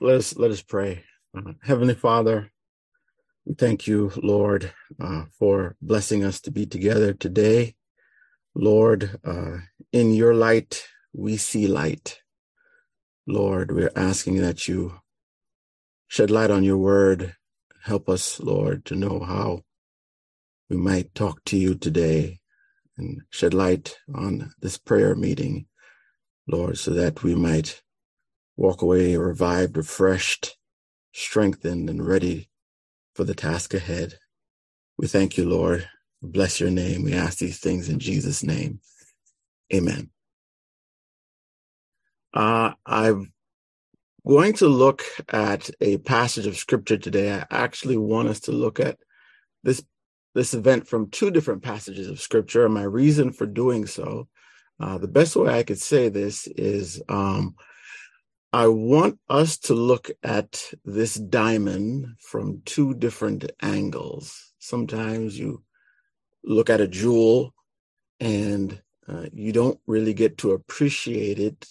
Let us let us pray. Uh, Heavenly Father, we thank you, Lord, uh, for blessing us to be together today. Lord, uh, in your light, we see light. Lord, we're asking that you shed light on your word. Help us, Lord, to know how we might talk to you today and shed light on this prayer meeting, Lord, so that we might walk away revived, refreshed, strengthened, and ready for the task ahead. We thank you, Lord. Bless your name. We ask these things in Jesus' name. Amen. Uh, I'm going to look at a passage of scripture today. I actually want us to look at this this event from two different passages of scripture. And my reason for doing so, uh, the best way I could say this is um, I want us to look at this diamond from two different angles. Sometimes you look at a jewel and uh, you don't really get to appreciate it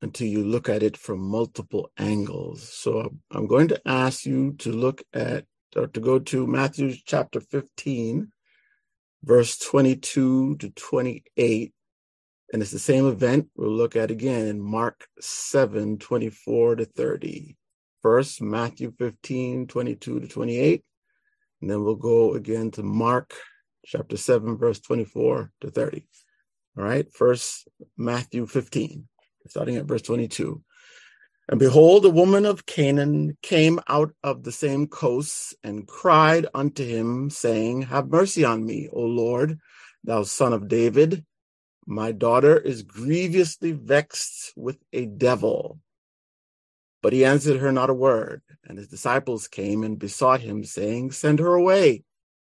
until you look at it from multiple angles. So I'm going to ask you to look at or to go to Matthew chapter 15, verse 22 to 28 and it's the same event we'll look at again in Mark 7 24 to 30. First, Matthew 15 22 to 28. And then we'll go again to Mark chapter 7, verse 24 to 30. All right. First, Matthew 15, starting at verse 22. And behold, a woman of Canaan came out of the same coasts and cried unto him, saying, Have mercy on me, O Lord, thou son of David. My daughter is grievously vexed with a devil. But he answered her not a word. And his disciples came and besought him, saying, Send her away,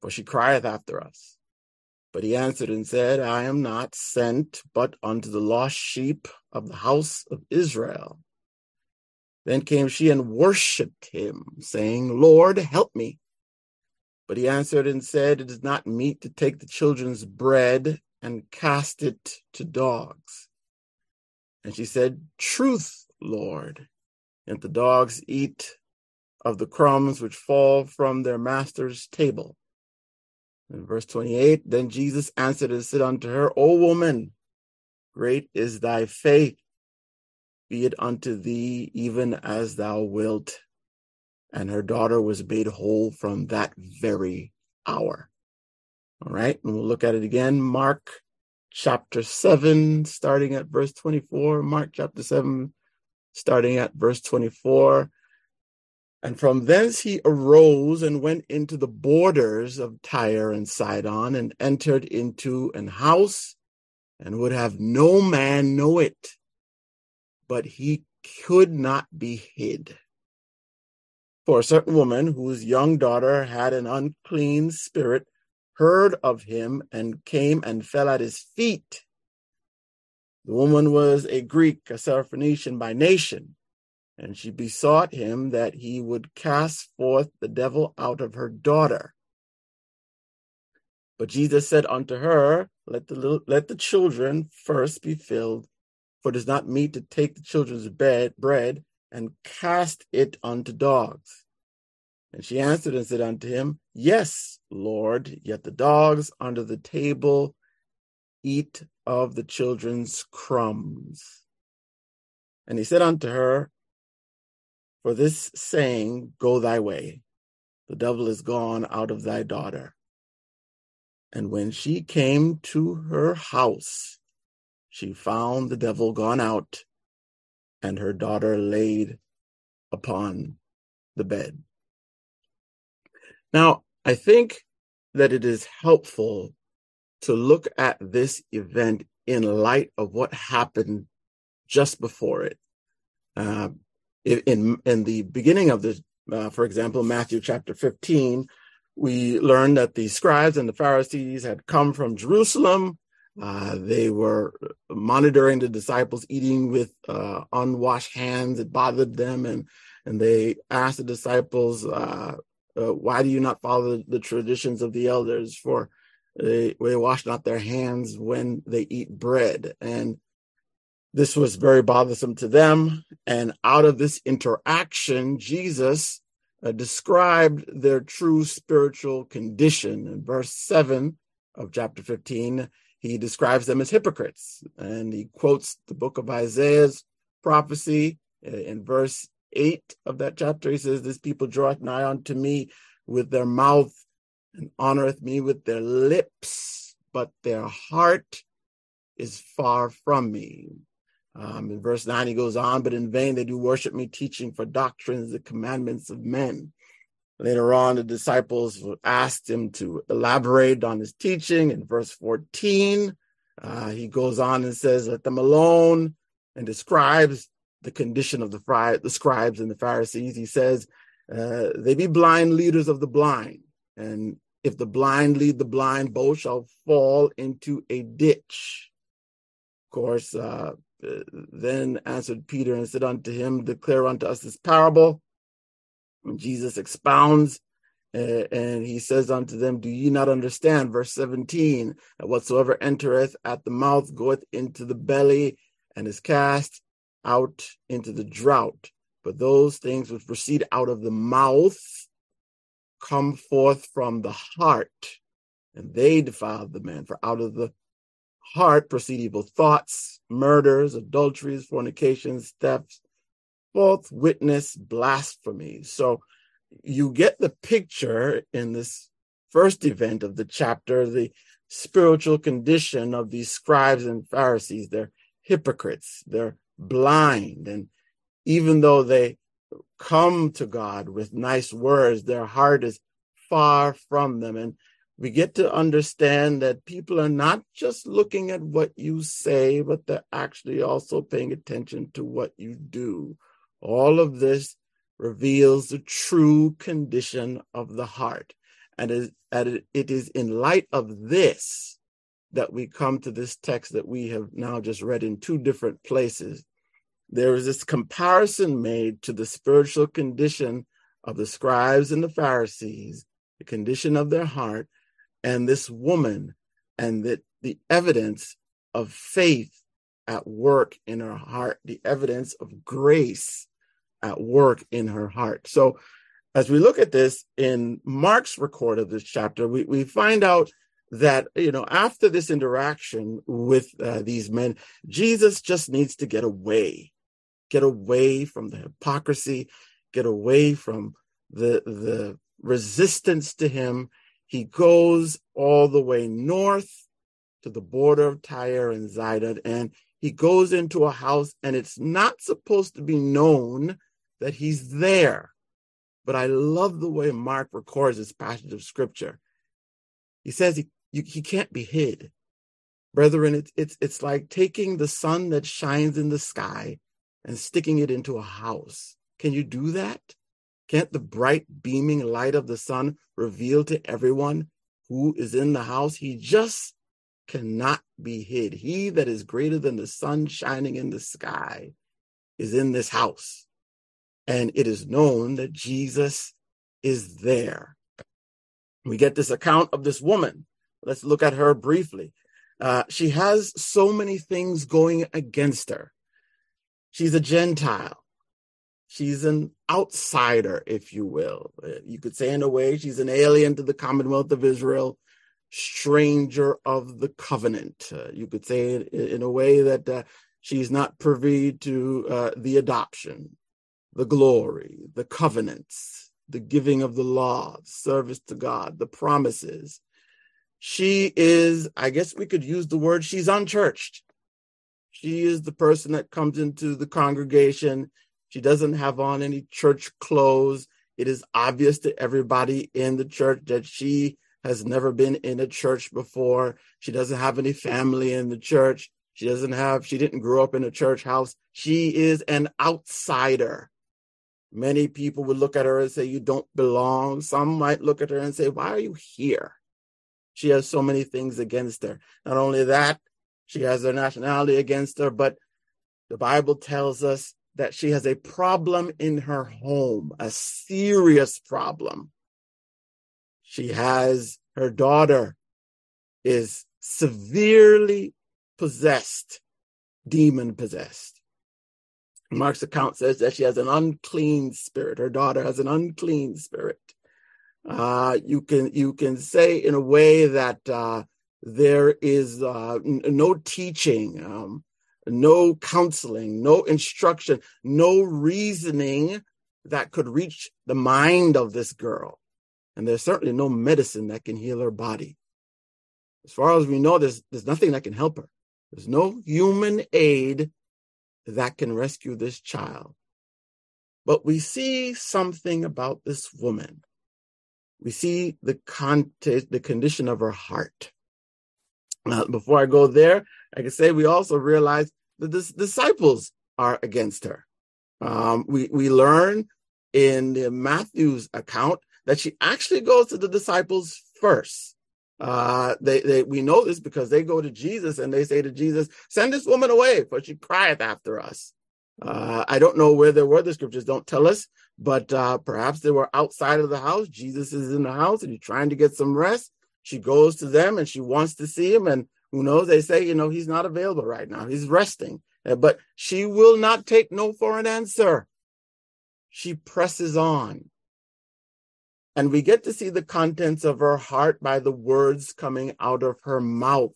for she crieth after us. But he answered and said, I am not sent but unto the lost sheep of the house of Israel. Then came she and worshipped him, saying, Lord, help me. But he answered and said, It is not meet to take the children's bread and cast it to dogs. And she said, Truth, Lord. And the dogs eat of the crumbs which fall from their master's table. In verse 28, then Jesus answered and said unto her, O woman, great is thy faith. Be it unto thee even as thou wilt. And her daughter was made whole from that very hour. All right, and we'll look at it again. Mark chapter 7, starting at verse 24. Mark chapter 7, starting at verse 24. And from thence he arose and went into the borders of Tyre and Sidon and entered into an house and would have no man know it, but he could not be hid. For a certain woman whose young daughter had an unclean spirit heard of him and came and fell at his feet. The woman was a Greek, a Syrophoenician by nation, and she besought him that he would cast forth the devil out of her daughter. But Jesus said unto her, Let the little, let the children first be filled, for it is not meet to take the children's bed, bread and cast it unto dogs. And she answered and said unto him, Yes, Lord, yet the dogs under the table eat of the children's crumbs. And he said unto her, For this saying, go thy way. The devil is gone out of thy daughter. And when she came to her house, she found the devil gone out and her daughter laid upon the bed. Now, I think that it is helpful to look at this event in light of what happened just before it. Uh, in in the beginning of this, uh, for example, Matthew chapter 15, we learn that the scribes and the Pharisees had come from Jerusalem. Uh, they were monitoring the disciples eating with uh, unwashed hands. It bothered them, and and they asked the disciples, uh, why do you not follow the, the traditions of the elders? For they, they wash not their hands when they eat bread. And This was very bothersome to them. And out of this interaction, Jesus uh, described their true spiritual condition. In verse 7 of chapter 15, he describes them as hypocrites. And he quotes the book of Isaiah's prophecy uh, in verse 8 of that chapter. He says, This people draweth nigh unto me with their mouth and honoreth me with their lips, but their heart is far from me. Um, in verse 9, he goes on, but in vain they do worship me, teaching for doctrines the commandments of men. Later on, the disciples asked him to elaborate on his teaching. In verse 14, uh, he goes on and says, Let them alone, and describes the condition of the, fri- the scribes and the Pharisees. He says, uh, They be blind leaders of the blind. And if the blind lead the blind, both shall fall into a ditch. Of course, uh, then answered Peter and said unto him, Declare unto us this parable. And Jesus expounds uh, and he says unto them, Do ye not understand? Verse 17, that whatsoever entereth at the mouth goeth into the belly and is cast out into the drought. But those things which proceed out of the mouth come forth from the heart, and they defile the man. For out of the heart proceed evil thoughts, murders, adulteries, fornications, thefts, false witness, blasphemy. So you get the picture in this first event of the chapter, the spiritual condition of these scribes and Pharisees. They're hypocrites, they're blind. And even though they come to God with nice words, their heart is far from them. And we get to understand that people are not just looking at what you say, but they're actually also paying attention to what you do. All of this reveals the true condition of the heart. And it is in light of this that we come to this text that we have now just read in two different places. There is this comparison made to the spiritual condition of the scribes and the Pharisees, the condition of their heart, and this woman and that the evidence of faith at work in her heart, the evidence of grace at work in her heart. So, as we look at this in Mark's record of this chapter, we, we find out that, you know, after this interaction with uh, these men, Jesus just needs to get away, get away from the hypocrisy, get away from the, the resistance to him he goes all the way north to the border of Tyre and Zidon, and he goes into a house, and it's not supposed to be known that he's there. But I love the way Mark records this passage of scripture. He says he, you, he can't be hid. Brethren, it's, it's, it's like taking the sun that shines in the sky and sticking it into a house. Can you do that? Can't the bright beaming light of the sun reveal to everyone who is in the house? He just cannot be hid. He that is greater than the sun shining in the sky is in this house. And it is known that Jesus is there. We get this account of this woman. Let's look at her briefly. Uh, she has so many things going against her. She's a Gentile. She's an outsider, if you will. Uh, you could say, in a way, she's an alien to the Commonwealth of Israel, stranger of the covenant. Uh, you could say, in, in a way, that uh, she's not privy to uh, the adoption, the glory, the covenants, the giving of the law, service to God, the promises. She is, I guess we could use the word, she's unchurched. She is the person that comes into the congregation she doesn't have on any church clothes. It is obvious to everybody in the church that she has never been in a church before. She doesn't have any family in the church. She doesn't have, she didn't grow up in a church house. She is an outsider. Many people would look at her and say, You don't belong. Some might look at her and say, Why are you here? She has so many things against her. Not only that, she has her nationality against her, but the Bible tells us that she has a problem in her home, a serious problem. She has her daughter is severely possessed demon possessed. Mark's account says that she has an unclean spirit. Her daughter has an unclean spirit. Uh, you can you can say in a way that uh, there is uh, n- no teaching, um, no counseling, no instruction, no reasoning that could reach the mind of this girl, and there's certainly no medicine that can heal her body. As far as we know, there's there's nothing that can help her. There's no human aid that can rescue this child. But we see something about this woman. We see the context, the condition of her heart. Uh, before I go there, I can say we also realize that the disciples are against her. Um, we we learn in Matthew's account that she actually goes to the disciples first. Uh, they, they, we know this because they go to Jesus and they say to Jesus, send this woman away for she crieth after us. Uh, I don't know where they were. The scriptures don't tell us, but uh, perhaps they were outside of the house. Jesus is in the house and he's trying to get some rest. She goes to them and she wants to see him. And who knows? They say, you know, he's not available right now. He's resting. Uh, but she will not take no for an answer. She presses on. And we get to see the contents of her heart by the words coming out of her mouth.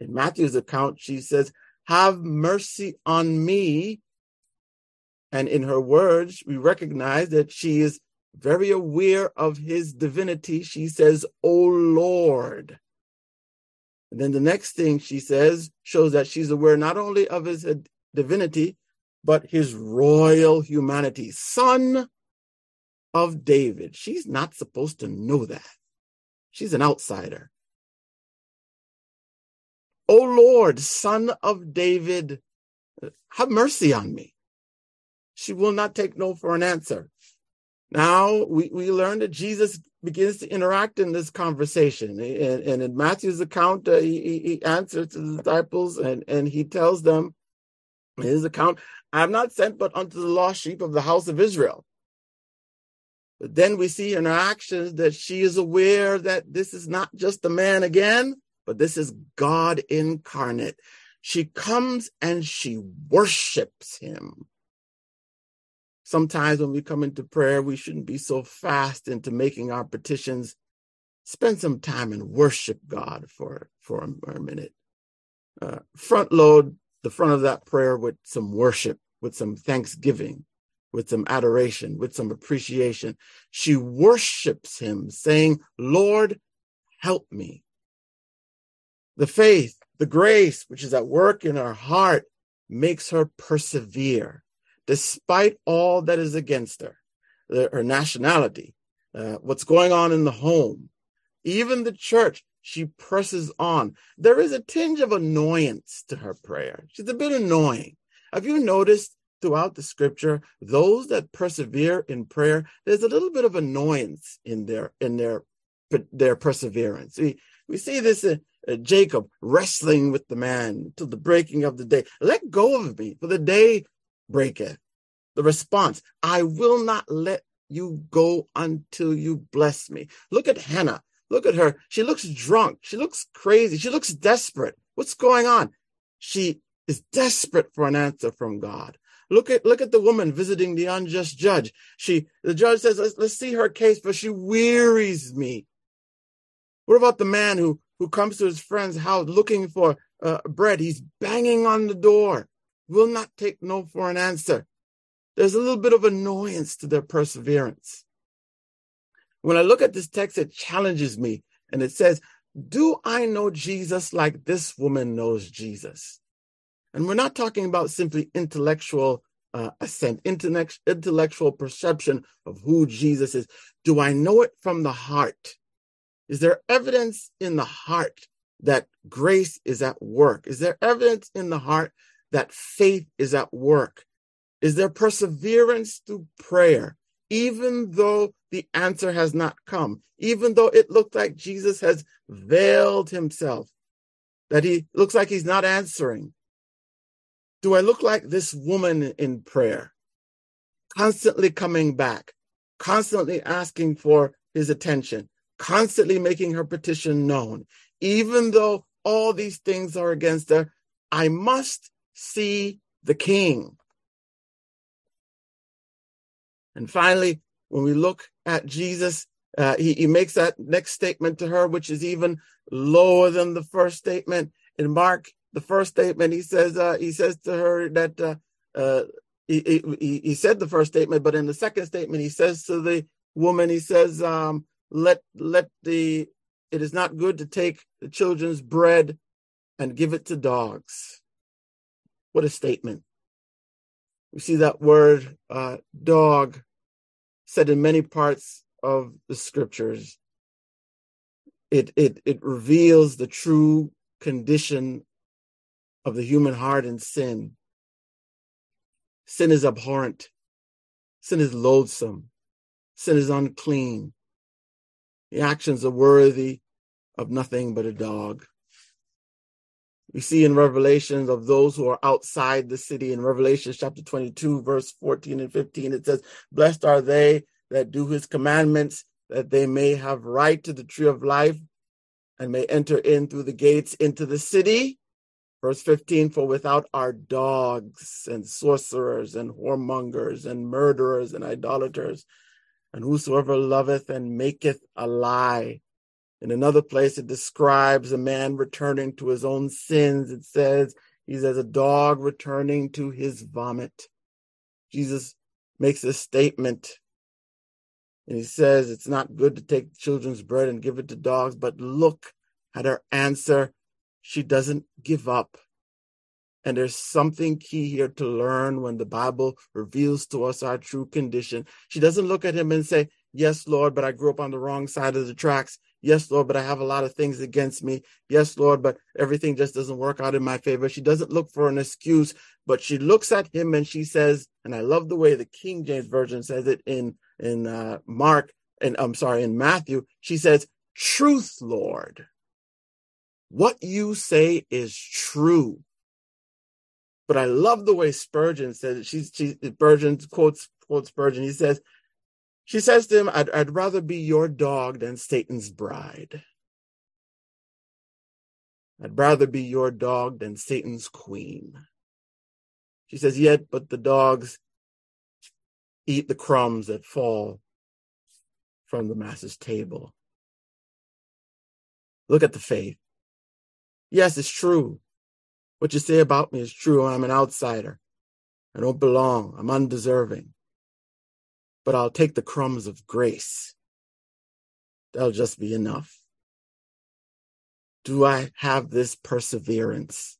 In Matthew's account, she says, Have mercy on me. And in her words, we recognize that she is very aware of his divinity. She says, O Lord. And then the next thing she says shows that she's aware not only of his uh, divinity, but his royal humanity. Son of David. She's not supposed to know that. She's an outsider. O Lord, son of David, have mercy on me. She will not take no for an answer. Now we, we learn that Jesus begins to interact in this conversation. And, and in Matthew's account, uh, he, he answers to the disciples and, and he tells them in his account, I am not sent but unto the lost sheep of the house of Israel. But then we see in her actions that she is aware that this is not just a man again, but this is God incarnate. She comes and she worships him. Sometimes when we come into prayer, we shouldn't be so fast into making our petitions. Spend some time and worship God for, for a, minute. Uh, front load the front of that prayer with some worship, with some thanksgiving with some adoration, with some appreciation. She worships him, saying, Lord, help me. The faith, the grace which is at work in her heart makes her persevere despite all that is against her, her nationality, uh, what's going on in the home, even the church. She presses on. There is a tinge of annoyance to her prayer. She's a bit annoying. Have you noticed throughout the scripture, those that persevere in prayer, there's a little bit of annoyance in their in their their perseverance. We we see this in uh, Jacob wrestling with the man till the breaking of the day. Let go of me, for the day breaketh. The response: I will not let you go until you bless me. Look at Hannah. Look at her. She looks drunk. She looks crazy. She looks desperate. What's going on? She is desperate for an answer from God. Look at look at the woman visiting the unjust judge. She the judge says, let's, let's see her case, but she wearies me. What about the man who who comes to his friend's house looking for uh, bread? He's banging on the door. Will not take no for an answer. There's a little bit of annoyance to their perseverance. When I look at this text, it challenges me and it says, Do I know Jesus like this woman knows Jesus? And we're not talking about simply intellectual uh, assent, intellect, intellectual perception of who Jesus is. Do I know it from the heart? Is there evidence in the heart that grace is at work? Is there evidence in the heart that faith is at work? Is there perseverance through prayer, even though the answer has not come, even though it looks like Jesus has veiled himself, that he looks like he's not answering? Do I look like this woman in prayer, constantly coming back, constantly asking for his attention, constantly making her petition known, even though all these things are against her? I must see the king. And finally, when we look at Jesus, uh, he, he makes that next statement to her, which is even lower than the first statement. In Mark, the first statement, he says, uh, he says to her that uh, uh he, he, he said the first statement, but in the second statement, he says to the woman, he says, um, "Let let the it is not good to take the children's bread and give it to dogs." What a statement! We see that word uh, "dog" said in many parts of the scriptures. It it it reveals the true condition of the human heart in sin. Sin is abhorrent. Sin is loathsome. Sin is unclean. The actions are worthy of nothing but a dog. We see in Revelations of those who are outside the city in Revelation chapter 22, verse 14 and 15, it says, Blessed are they that do his commandments, that they may have right to the tree of life and may enter in through the gates into the city. Verse 15, for without are dogs and sorcerers and whoremongers and murderers and idolaters, and whosoever loveth and maketh a lie. In another place, it describes a man returning to his own sins. It says he's as a dog returning to his vomit. Jesus makes a statement and he says it's not good to take children's bread and give it to dogs, but look at her answer she doesn't give up. And there's something key here to learn when the Bible reveals to us our true condition. She doesn't look at him and say, Yes, Lord, but I grew up on the wrong side of the tracks. Yes, Lord, but I have a lot of things against me. Yes, Lord, but everything just doesn't work out in my favor. She doesn't look for an excuse, but she looks at him and she says, and I love the way the King James Version says it in, in uh, Mark, and I'm sorry, in Matthew, she says, Truth, Lord. What you say is true. But I love the way Spurgeon says it. She's she Spurgeon quotes quotes Spurgeon. He says, she says to him, I'd, I'd rather be your dog than Satan's bride. I'd rather be your dog than Satan's queen. She says, Yet, but the dogs eat the crumbs that fall from the master's table. Look at the faith. Yes, it's true. What you say about me is true. I'm an outsider. I don't belong. I'm undeserving. But I'll take the crumbs of grace. That'll just be enough. Do I have this perseverance?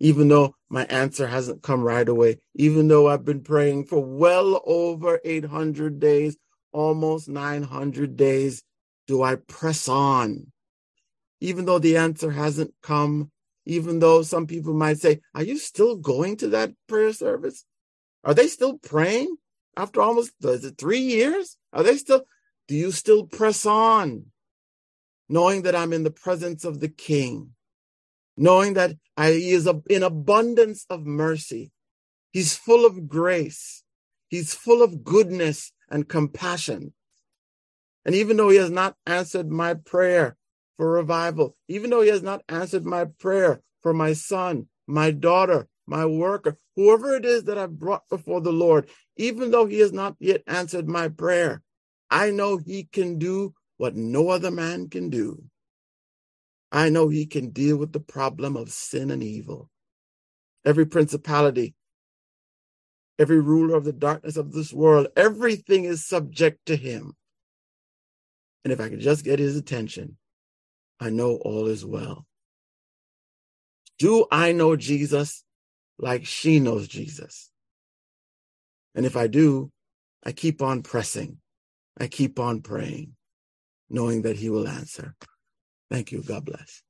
Even though my answer hasn't come right away, even though I've been praying for well over 800 days, almost 900 days, do I press on? even though the answer hasn't come, even though some people might say, Are you still going to that prayer service? Are they still praying after almost is it three years? Are they still, do you still press on? Knowing that I'm in the presence of the King, knowing that I, He is in abundance of mercy, He's full of grace, He's full of goodness and compassion. And even though He has not answered my prayer, for revival, even though he has not answered my prayer for my son, my daughter, my worker, whoever it is that I've brought before the Lord, even though he has not yet answered my prayer, I know he can do what no other man can do. I know he can deal with the problem of sin and evil. Every principality, every ruler of the darkness of this world, everything is subject to him. And if I could just get his attention, I know all is well. Do I know Jesus like she knows Jesus? And if I do, I keep on pressing. I keep on praying, knowing that he will answer. Thank you. God bless.